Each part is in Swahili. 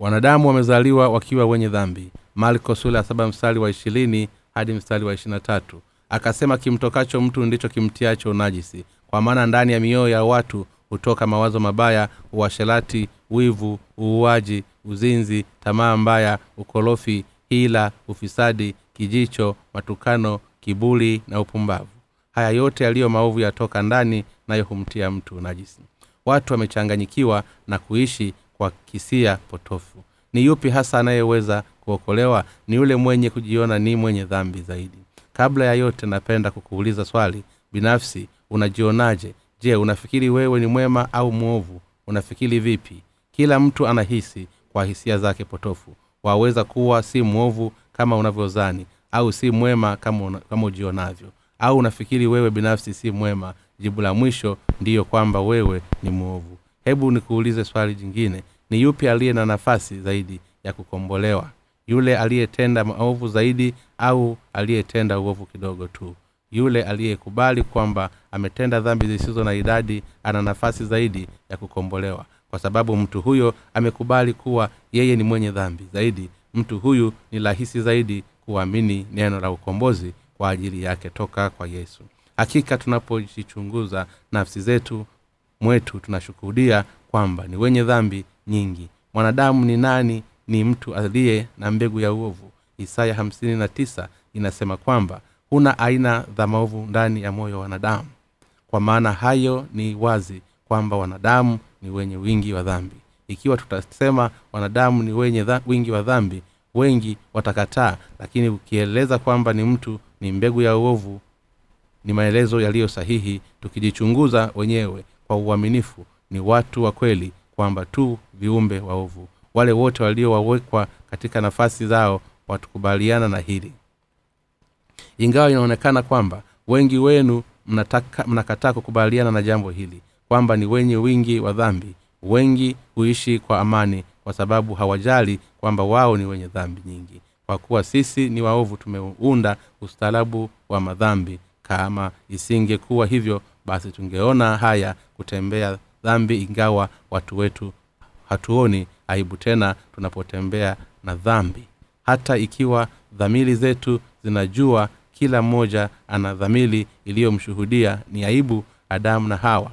wanadamu wamezaliwa wakiwa wenye dhambi. Marko sula ya mstari wa ishirini hadi mstari wa ishirina tatu. Akasema kimtokacho mtu ndicho kimtiacho unajisi kwa maana ndani ya mioyo ya watu hutoka mawazo mabaya uasherati wivu uuaji uzinzi tamaa mbaya ukorofi hila ufisadi kijicho matukano kibuli na upumbavu. Haya yote yaliyo maovu yatoka ndani nayo humtia mtu unajisi watu wamechanganyikiwa na kuishi kwa kisia potofu. Ni yupi hasa anayeweza kuokolewa? Ni yule mwenye kujiona ni mwenye dhambi zaidi. Kabla ya yote napenda kukuuliza swali. Binafsi unajionaje? Je unafikiri wewe ni mwema au mwovu? Unafikiri vipi? Kila mtu anahisi kwa hisia zake potofu. Waweza kuwa si mwovu kama unavyozani au si mwema kama, una, kama ujionavyo. Au unafikiri wewe binafsi si mwema? Jibu la mwisho ndiyo kwamba wewe ni mwovu hebu nikuulize swali jingine. Ni yupi aliye na nafasi zaidi ya kukombolewa? Yule aliyetenda maovu zaidi au aliyetenda uovu kidogo tu? Yule aliyekubali kwamba ametenda dhambi zisizo na idadi ana nafasi zaidi ya kukombolewa. Kwa sababu mtu huyo amekubali kuwa yeye ni mwenye dhambi zaidi mtu huyu ni rahisi zaidi kuamini neno la ukombozi kwa ajili yake toka kwa yesu. Hakika tunapojichunguza nafsi zetu mwetu tunashuhudia kwamba ni wenye dhambi nyingi. Mwanadamu ni nani? Ni mtu aliye na mbegu ya uovu. Isaya hamsini na tisa inasema kwamba huna aina za maovu ndani ya moyo wa wanadamu. Kwa maana hayo ni wazi kwamba wanadamu ni wenye wingi wa dhambi. Ikiwa tutasema wanadamu ni wenye dha, wingi wa dhambi wengi watakataa. Lakini ukieleza kwamba ni mtu ni mbegu ya uovu ni maelezo yaliyo sahihi tukijichunguza wenyewe kwa uaminifu ni watu wa kweli kwamba tu viumbe waovu. Wale wote waliowawekwa katika nafasi zao watukubaliana na hili. Ingawa inaonekana kwamba wengi wenu mnakataa kukubaliana na jambo hili kwamba ni wenye wingi wa dhambi wengi huishi kwa amani kwa sababu hawajali kwamba wao ni wenye dhambi nyingi. Kwa kuwa sisi ni waovu tumeunda ustaarabu wa madhambi kama isingekuwa hivyo basi tungeona haya kutembea dhambi ingawa watu wetu hatuoni aibu tena tunapotembea na dhambi. Hata ikiwa dhamiri zetu zinajua kila mmoja ana dhamiri iliyomshuhudia ni aibu adamu na hawa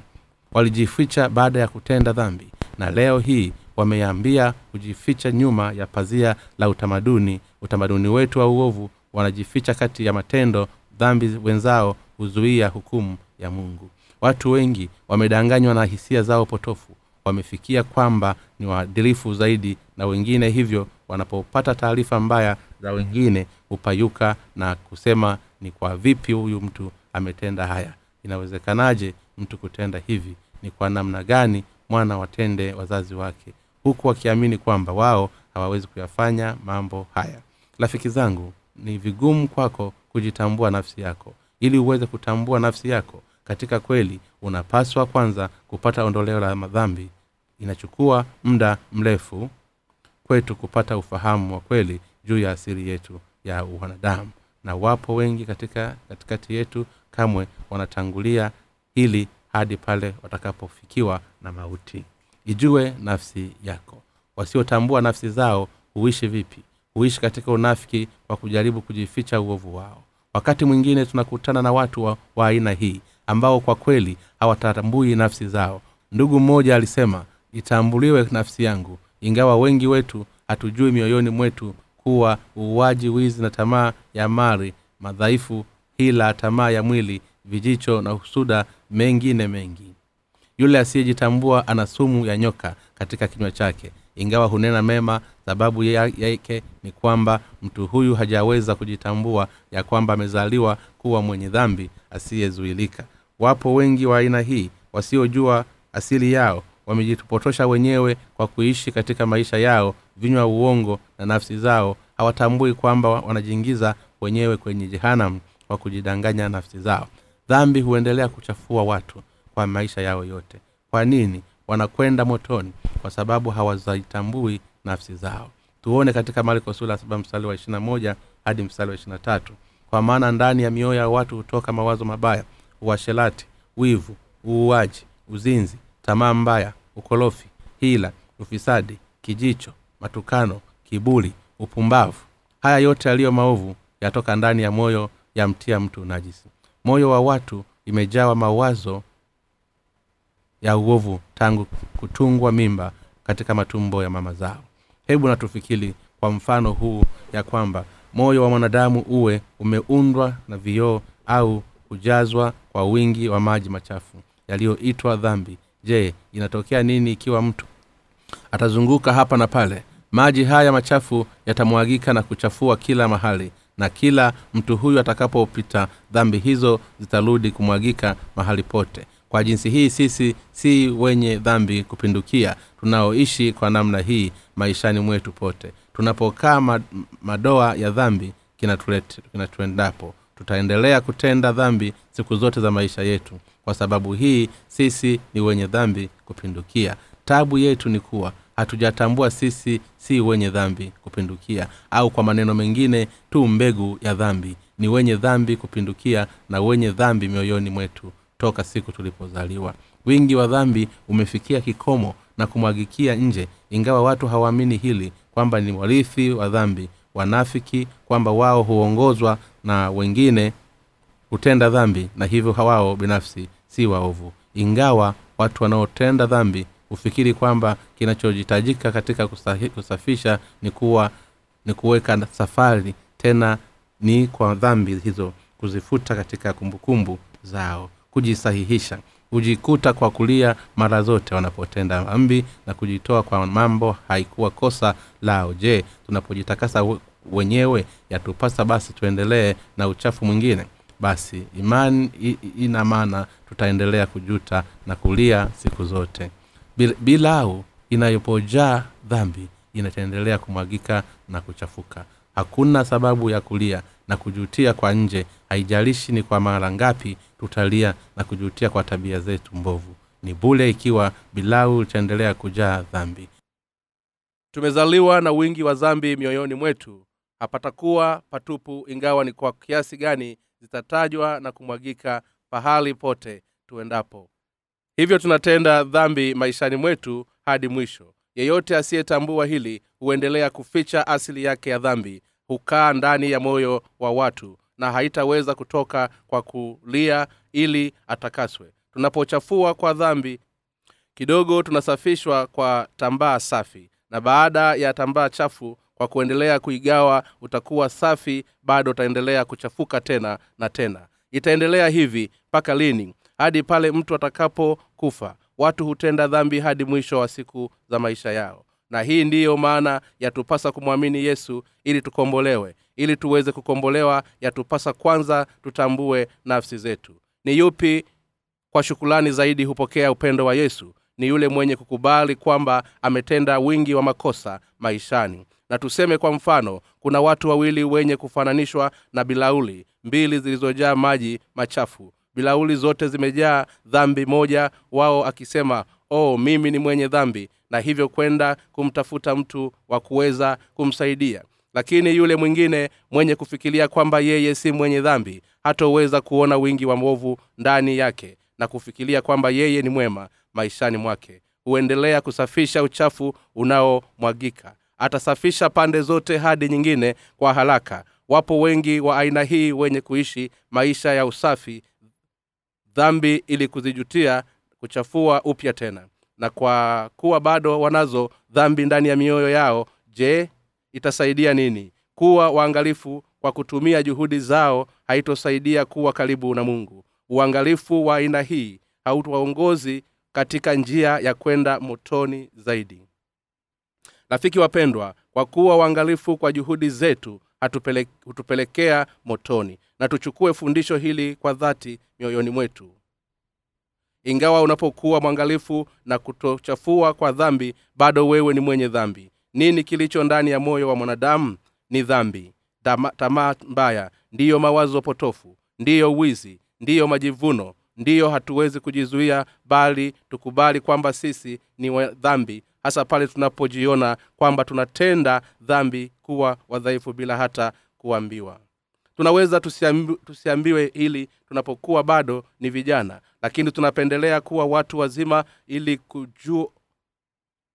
walijificha baada ya kutenda dhambi na leo hii wameambia kujificha nyuma ya pazia la utamaduni. Utamaduni wetu wa uovu wanajificha kati ya matendo dhambi wenzao huzuia hukumu ya mungu. Watu wengi wamedanganywa na hisia zao potofu. Wamefikia kwamba ni waadilifu zaidi na wengine hivyo wanapopata taarifa mbaya za wengine hupayuka na kusema ni kwa vipi huyu mtu ametenda haya. Inawezekanaje mtu kutenda hivi? Ni kwa namna gani mwana watende wazazi wake? Huku wakiamini kwamba wao hawawezi kuyafanya mambo haya. Rafiki zangu ni vigumu kwako kujitambua nafsi yako ili uweze kutambua nafsi yako katika kweli unapaswa kwanza kupata ondoleo la madhambi. Inachukua muda mrefu kwetu kupata ufahamu wa kweli juu ya asili yetu ya wanadamu. Na wapo wengi katika katikati yetu kamwe wanatangulia hili hadi pale watakapofikiwa na mauti. Ijue nafsi yako. Wasiotambua nafsi zao huishi vipi? Huishi katika unafiki kwa kujaribu kujificha uovu wao wakati mwingine tunakutana na watu wa, wa aina hii ambao kwa kweli hawatambui nafsi zao. Ndugu mmoja alisema itambuliwe nafsi yangu ingawa wengi wetu hatujui mioyoni mwetu kuwa uuaji wizi na tamaa ya mali madhaifu hila tamaa ya mwili vijicho na husuda mengine mengi. Yule asiyejitambua ana sumu ya nyoka katika kinywa chake ingawa hunena mema sababu yake ni kwamba mtu huyu hajaweza kujitambua ya kwamba amezaliwa kuwa mwenye dhambi asiyezuilika. Wapo wengi wa aina hii wasiojua asili yao wamejipotosha wenyewe kwa kuishi katika maisha yao vinywa uongo na nafsi zao hawatambui kwamba wanajiingiza wenyewe kwenye jehanam kwa kujidanganya nafsi zao. Dhambi huendelea kuchafua watu kwa maisha yao yote. Kwa nini wanakwenda motoni kwa sababu hawazaitambui nafsi zao. Tuone katika marko sula saba mstari wa ishirina moja hadi mstari wa ishirina tatu. Kwa maana ndani ya mioyo ya watu hutoka mawazo mabaya uasherati wivu uuaji uzinzi tamaa mbaya ukorofi hila ufisadi kijicho matukano kiburi upumbavu. Haya yote yaliyo maovu yatoka ndani ya moyo yamtia mtu najisi. Moyo wa watu imejawa mawazo ya uovu tangu kutungwa mimba katika matumbo ya mama zao. Hebu natufikiri kwa mfano huu ya kwamba moyo wa mwanadamu uwe umeundwa na vioo au kujazwa kwa wingi wa maji machafu yaliyoitwa dhambi. Je inatokea nini ikiwa mtu atazunguka hapa na pale? Maji haya machafu yatamwagika na kuchafua kila mahali na kila mtu huyu atakapopita dhambi hizo zitarudi kumwagika mahali pote kwa jinsi hii sisi si wenye dhambi kupindukia. Tunaoishi kwa namna hii maishani mwetu pote. Tunapokaa madoa ya dhambi kinatuendapo. Tutaendelea kutenda dhambi siku zote za maisha yetu. Kwa sababu hii sisi ni wenye dhambi kupindukia. Tabu yetu ni kuwa hatujatambua sisi si wenye dhambi kupindukia. Au kwa maneno mengine tu mbegu ya dhambi. Ni wenye dhambi kupindukia na wenye dhambi mioyoni mwetu toka siku tulipozaliwa. Wingi wa dhambi umefikia kikomo na kumwagikia nje ingawa watu hawaamini hili kwamba ni warithi wa dhambi wanafiki kwamba wao huongozwa na wengine hutenda dhambi na hivyo wao binafsi si waovu. Ingawa watu wanaotenda dhambi hufikiri kwamba kinachohitajika katika kusafisha ni kuwa ni kuweka safari tena ni kwa dhambi hizo kuzifuta katika kumbukumbu zao kujisahihisha hujikuta kwa kulia mara zote wanapotenda dhambi na kujitoa kwa mambo haikuwa kosa lao. Je tunapojitakasa wenyewe yatupasa basi tuendelee na uchafu mwingine? Basi imani ina maana tutaendelea kujuta na kulia siku zote. Bilau inayopojaa dhambi inataendelea kumwagika na kuchafuka hakuna sababu ya kulia na kujutia kwa nje haijalishi ni kwa mara ngapi tutalia na kujutia kwa tabia zetu mbovu. Ni bule ikiwa bilau itaendelea kujaa dhambi. Tumezaliwa na wingi wa dhambi mioyoni mwetu. Hapatakuwa patupu ingawa ni kwa kiasi gani zitatajwa na kumwagika pahali pote tuendapo. Hivyo tunatenda dhambi maishani mwetu hadi mwisho yeyote asiyetambua hili huendelea kuficha asili yake ya dhambi hukaa ndani ya moyo wa watu na haitaweza kutoka kwa kulia ili atakaswe. Tunapochafua kwa dhambi kidogo tunasafishwa kwa tambaa safi na baada ya tambaa chafu kwa kuendelea kuigawa utakuwa safi bado utaendelea kuchafuka tena na tena. Itaendelea hivi mpaka lini? Hadi pale mtu atakapokufa watu hutenda dhambi hadi mwisho wa siku za maisha yao. Na hii ndiyo maana yatupasa kumwamini yesu ili tukombolewe. Ili tuweze kukombolewa yatupasa kwanza tutambue nafsi zetu. Ni yupi kwa shukulani zaidi hupokea upendo wa yesu? Ni yule mwenye kukubali kwamba ametenda wingi wa makosa maishani. Na tuseme kwa mfano kuna watu wawili wenye kufananishwa na bilauli mbili zilizojaa maji machafu bilauli zote zimejaa dhambi moja wao akisema oh mimi ni mwenye dhambi na hivyo kwenda kumtafuta mtu wa kuweza kumsaidia. Lakini yule mwingine mwenye kufikiria kwamba yeye si mwenye dhambi hatoweza kuona wingi wa mwovu ndani yake na kufikiria kwamba yeye ni mwema maishani mwake. Huendelea kusafisha uchafu unaomwagika. Atasafisha pande zote hadi nyingine kwa haraka. Wapo wengi wa aina hii wenye kuishi maisha ya usafi dhambi ili kuzijutia kuchafua upya tena. Na kwa kuwa bado wanazo dhambi ndani ya mioyo yao je itasaidia nini? Kuwa waangalifu kwa kutumia juhudi zao haitosaidia kuwa karibu na mungu. Uangalifu wa aina hii hautawaongozi katika njia ya kwenda motoni zaidi. Rafiki wapendwa kwa kuwa uangalifu kwa juhudi zetu hutupelekea motoni na tuchukue fundisho hili kwa dhati mioyoni mwetu. Ingawa unapokuwa mwangalifu na kutochafua kwa dhambi bado wewe ni mwenye dhambi. Nini kilicho ndani ya moyo wa mwanadamu? Ni dhambi. Tamaa mbaya. Ndiyo mawazo potofu. Ndiyo wizi. Ndiyo majivuno. Ndiyo hatuwezi kujizuia bali tukubali kwamba sisi ni wa dhambi hasa pale tunapojiona kwamba tunatenda dhambi kuwa wadhaifu bila hata kuambiwa tunaweza tusiambi, tusiambiwe hili tunapokuwa bado ni vijana lakini tunapendelea kuwa watu wazima ili kujua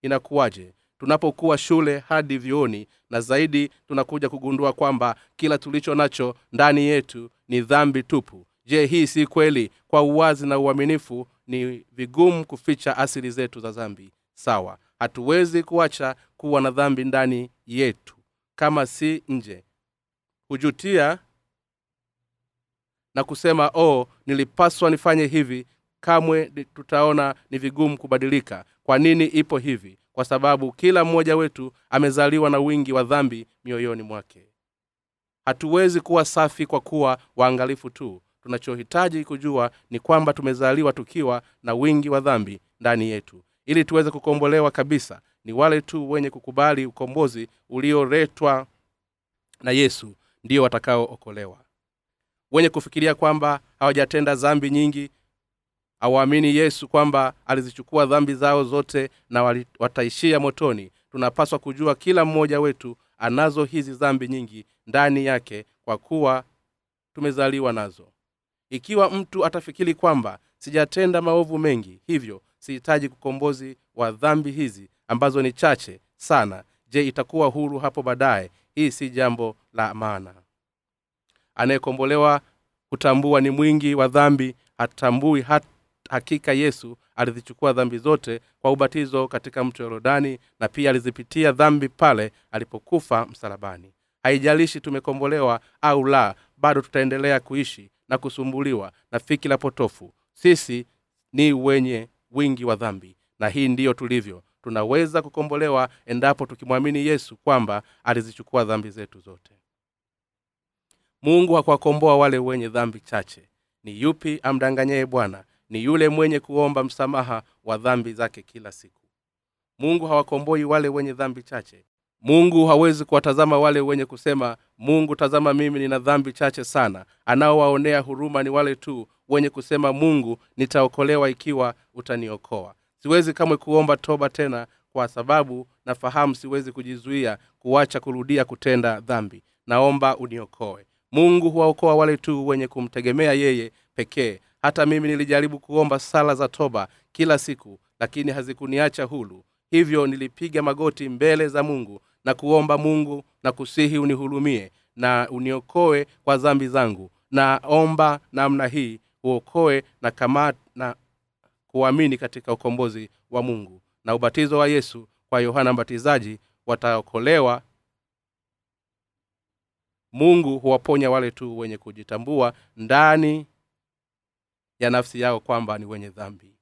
inakuwaje. Tunapokuwa shule hadi vyuoni na zaidi tunakuja kugundua kwamba kila tulicho nacho ndani yetu ni dhambi tupu. Je hii si kweli? Kwa uwazi na uaminifu ni vigumu kuficha asili zetu za dhambi. Sawa hatuwezi kuacha kuwa na dhambi ndani yetu. Kama si nje hujutia na kusema oh nilipaswa nifanye hivi kamwe tutaona ni vigumu kubadilika. Kwa nini ipo hivi? Kwa sababu kila mmoja wetu amezaliwa na wingi wa dhambi mioyoni mwake. Hatuwezi kuwa safi kwa kuwa waangalifu tu. Tunachohitaji kujua ni kwamba tumezaliwa tukiwa na wingi wa dhambi ndani yetu. Ili tuweze kukombolewa kabisa ni wale tu wenye kukubali ukombozi ulioletwa na yesu ndio watakaookolewa wenye kufikiria kwamba hawajatenda dhambi nyingi hawaamini yesu kwamba alizichukua dhambi zao zote na wataishia motoni tunapaswa kujua kila mmoja wetu anazo hizi dhambi nyingi ndani yake kwa kuwa tumezaliwa nazo. Ikiwa mtu atafikiri kwamba sijatenda maovu mengi hivyo sihitaji ukombozi wa dhambi hizi ambazo ni chache sana je itakuwa huru hapo baadaye? Hii si jambo la maana anayekombolewa kutambua ni mwingi wa dhambi hatambui hat, hakika yesu alizichukua dhambi zote kwa ubatizo katika mto yorodani na pia alizipitia dhambi pale alipokufa msalabani. Haijalishi tumekombolewa au la bado tutaendelea kuishi na kusumbuliwa na fikira potofu. Sisi ni wenye wingi wa dhambi na hii ndiyo tulivyo. Tunaweza kukombolewa endapo tukimwamini yesu kwamba alizichukua dhambi zetu zote mungu hakuwakomboa wale wenye dhambi chache. Ni yupi amdanganyaye bwana? Ni yule mwenye kuomba msamaha wa dhambi zake kila siku. Mungu hawakomboi wale wenye dhambi chache. Mungu hawezi kuwatazama wale wenye kusema mungu tazama mimi nina dhambi chache sana. Anaowaonea huruma ni wale tu wenye kusema mungu nitaokolewa ikiwa utaniokoa. Siwezi kamwe kuomba toba tena kwa sababu nafahamu siwezi kujizuia kuacha kurudia kutenda dhambi. Naomba uniokoe mungu huwaokoa wale tu wenye kumtegemea yeye pekee. Hata mimi nilijaribu kuomba sala za toba kila siku lakini hazikuniacha hulu hivyo nilipiga magoti mbele za mungu na kuomba mungu na kusihi unihurumie na uniokoe kwa dhambi zangu. Naomba namna hii uokoe na kama na kuamini katika ukombozi wa mungu. Na ubatizo wa yesu kwa yohana mbatizaji wataokolewa mungu huwaponya wale tu wenye kujitambua ndani ya nafsi yao kwamba ni wenye dhambi.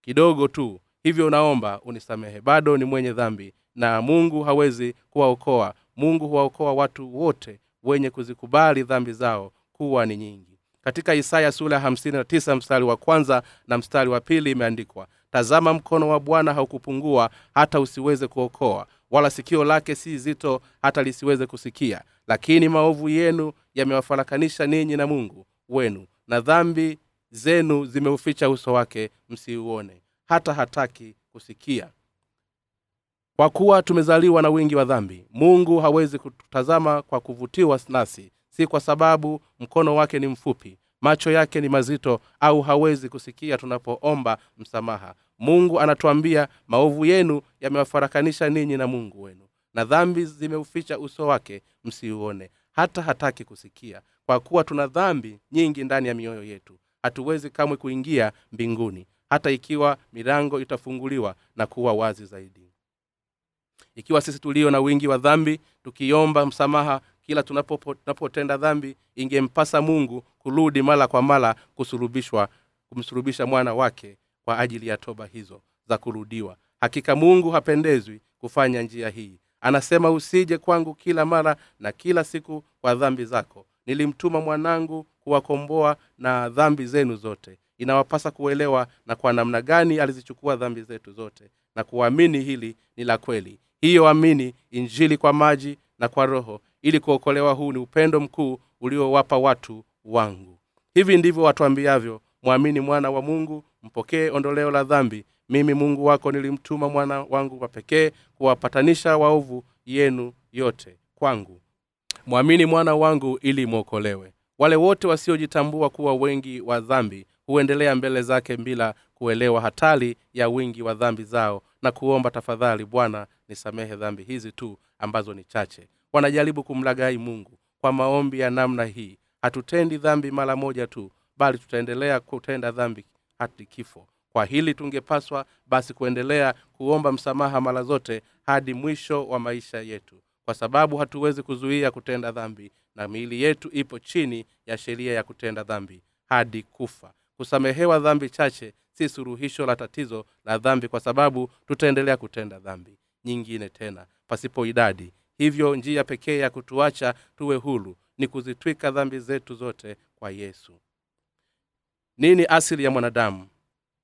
Kidogo tu hivyo naomba unisamehe. Bado ni mwenye dhambi na mungu hawezi kuwaokoa. Mungu huwaokoa watu wote wenye kuzikubali dhambi zao kuwa ni nyingi. Katika isaya sura hamsini mstari wa kwanza na mstari wa pili imeandikwa tazama mkono wa bwana haukupungua hata usiweze kuokoa wala sikio lake si zito hata lisiweze kusikia. Lakini maovu yenu yamewafarakanisha ninyi na mungu wenu na dhambi zenu zimeuficha uso wake msiuone hata hataki kusikia. Kwa kuwa tumezaliwa na wingi wa dhambi mungu hawezi kututazama kwa kuvutiwa nasi si kwa sababu mkono wake ni mfupi macho yake ni mazito au hawezi kusikia tunapoomba msamaha mungu anatuambia maovu yenu yamewafarakanisha ninyi na mungu wenu na dhambi zimeuficha uso wake msiuone. Hata hataki kusikia kwa kuwa tuna dhambi nyingi ndani ya mioyo yetu. Hatuwezi kamwe kuingia mbinguni hata ikiwa milango itafunguliwa na kuwa wazi zaidi. Ikiwa sisi tulio na wingi wa dhambi tukiomba msamaha kila tunapo- tunapotenda dhambi ingempasa mungu kurudi mara kwa mara kusulubishwa kumsurubisha mwana wake kwa ajili ya toba hizo za kurudiwa. Hakika mungu hapendezwi kufanya njia hii. Anasema usije kwangu kila mara na kila siku kwa dhambi zako. Nilimtuma mwanangu kuwakomboa na dhambi zenu zote. Inawapasa kuelewa na kwa namna gani alizichukua dhambi zetu zote na kuamini hili ni la kweli. Hiyo amini injili kwa maji na kwa roho ili kuokolewa huu ni upendo mkuu uliowapa watu wangu. Hivi ndivyo watuambiavyo mwamini mwana wa mungu mpokee ondoleo la dhambi mimi mungu wako nilimtuma mwana wangu wa pekee kuwapatanisha waovu yenu yote kwangu. Mwamini mwana wangu ili mwokolewe. Wale wote wasiojitambua kuwa wengi wa dhambi huendelea mbele zake bila kuelewa hatari ya wingi wa dhambi zao na kuomba tafadhali bwana nisamehe dhambi hizi tu ambazo ni chache. Wanajaribu kumlagai mungu kwa maombi ya namna hii. Hatutendi dhambi mara moja tu bali tutaendelea kutenda dhambi hadi kifo. Kwa hili tungepaswa basi kuendelea kuomba msamaha mara zote hadi mwisho wa maisha yetu. Kwa sababu hatuwezi kuzuia kutenda dhambi na miili yetu ipo chini ya sheria ya kutenda dhambi hadi kufa. Kusamehewa dhambi chache si suruhisho la tatizo la dhambi kwa sababu tutaendelea kutenda dhambi nyingine tena pasipo idadi. Hivyo njia pekee ya kutuacha tuwe hulu ni kuzitwika dhambi zetu zote kwa yesu nini asili ya mwanadamu?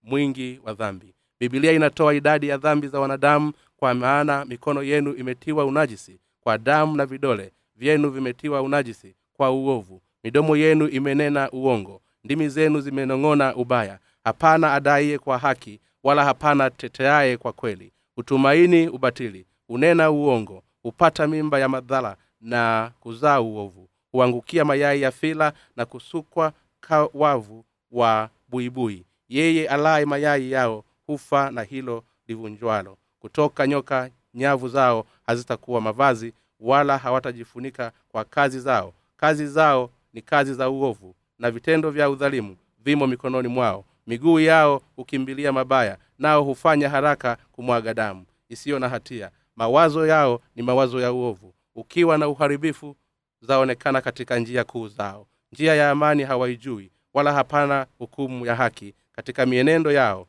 Mwingi wa dhambi. Bibilia inatoa idadi ya dhambi za wanadamu kwa maana mikono yenu imetiwa unajisi kwa damu na vidole vyenu vimetiwa unajisi kwa uovu. Midomo yenu imenena uongo. Ndimi zenu zimenong'ona ubaya. Hapana adaiye kwa haki wala hapana teteaye kwa kweli. Hutumaini ubatili hunena uongo hupata mimba ya madhara na kuzaa uovu. Huangukia mayai ya fila na kusukwa kawavu wa buibui. Yeye alaye mayai yao hufa na hilo livunjwalo. Kutoka nyoka nyavu zao hazitakuwa mavazi wala hawatajifunika kwa kazi zao. Kazi zao ni kazi za uovu na vitendo vya udhalimu vimo mikononi mwao. Miguu yao hukimbilia mabaya nao hufanya haraka kumwaga damu isiyo na hatia. Mawazo yao ni mawazo ya uovu. Ukiwa na uharibifu zaonekana katika njia kuu zao. Njia ya amani hawaijui wala hapana hukumu ya haki katika mienendo yao.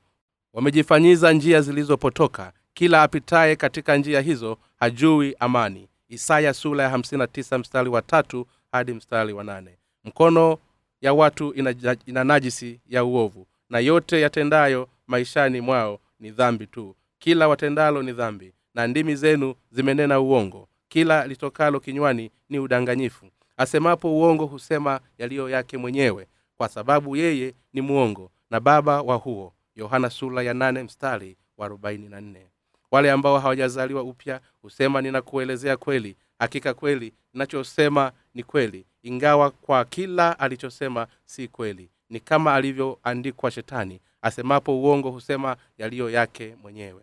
Wamejifanyiza njia zilizopotoka. Kila apitaye katika njia hizo hajui amani. Isaya sula ya 59 mstari wa tatu hadi mstari wa nane. Mkono ya watu ina, ina najisi ya uovu na yote yatendayo maishani mwao ni dhambi tu. Kila watendalo ni dhambi na ndimi zenu zimenena uongo. Kila litokalo kinywani ni udanganyifu. Asemapo uongo husema yaliyo yake mwenyewe kwa sababu yeye ni mwongo na baba wa huo yohana sura ya nane mstari wa arobaini na nne. Wale ambao hawajazaliwa upya husema ninakuelezea kweli hakika kweli ninachosema ni kweli ingawa kwa kila alichosema si kweli. Ni kama alivyoandikwa shetani asemapo uongo husema yaliyo yake mwenyewe.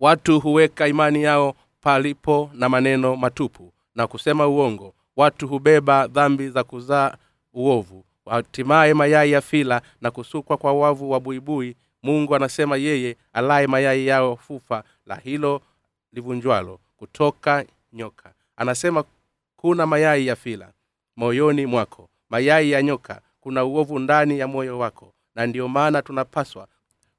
Watu huweka imani yao palipo na maneno matupu na kusema uongo. Watu hubeba dhambi za kuzaa uovu. Hatimaye mayai ya fila na kusukwa kwa wavu wa buibui mungu anasema yeye alaye mayai yao fufa la hilo livunjwalo kutoka nyoka. Anasema kuna mayai ya fila moyoni mwako. Mayai ya nyoka kuna uovu ndani ya moyo wako na ndiyo maana tunapaswa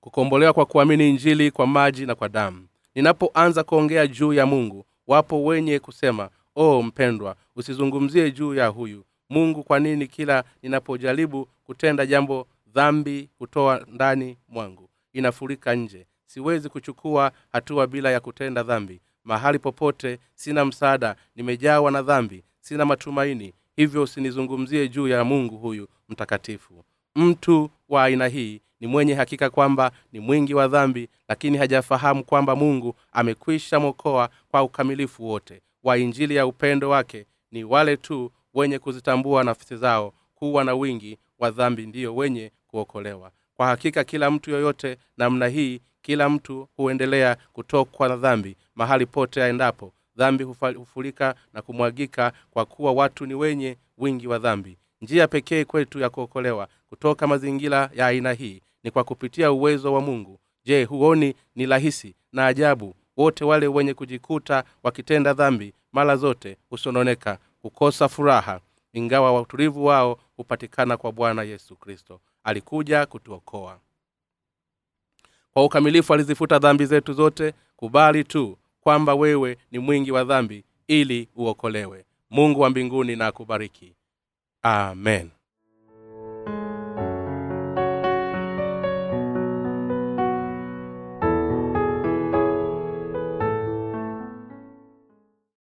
kukombolewa kwa kuamini injili kwa maji na kwa damu. Ninapoanza kuongea juu ya mungu wapo wenye kusema o mpendwa usizungumzie juu ya huyu mungu kwa nini kila ninapojaribu kutenda jambo dhambi hutoa ndani mwangu inafurika nje. Siwezi kuchukua hatua bila ya kutenda dhambi. Mahali popote sina msaada nimejawa na dhambi sina matumaini. Hivyo usinizungumzie juu ya mungu huyu mtakatifu. Mtu wa aina hii ni mwenye hakika kwamba ni mwingi wa dhambi lakini hajafahamu kwamba mungu amekwisha mwokoa kwa ukamilifu wote. Wa injili ya upendo wake ni wale tu wenye kuzitambua nafsi zao kuwa na wingi wa dhambi ndiyo wenye kuokolewa. Kwa hakika kila mtu yoyote namna hii kila mtu huendelea kutokwa na dhambi mahali pote aendapo. Dhambi hufurika na kumwagika kwa kuwa watu ni wenye wingi wa dhambi. Njia pekee kwetu ya kuokolewa kutoka mazingira ya aina hii ni kwa kupitia uwezo wa mungu. Je huoni ni rahisi na ajabu? Wote wale wenye kujikuta wakitenda dhambi mara zote husononeka hukosa furaha ingawa utulivu wao hupatikana kwa bwana yesu kristo. Alikuja kutuokoa. Kwa ukamilifu alizifuta dhambi zetu zote kubali tu kwamba wewe ni mwingi wa dhambi ili uokolewe. Mungu wa mbinguni na akubariki. Amen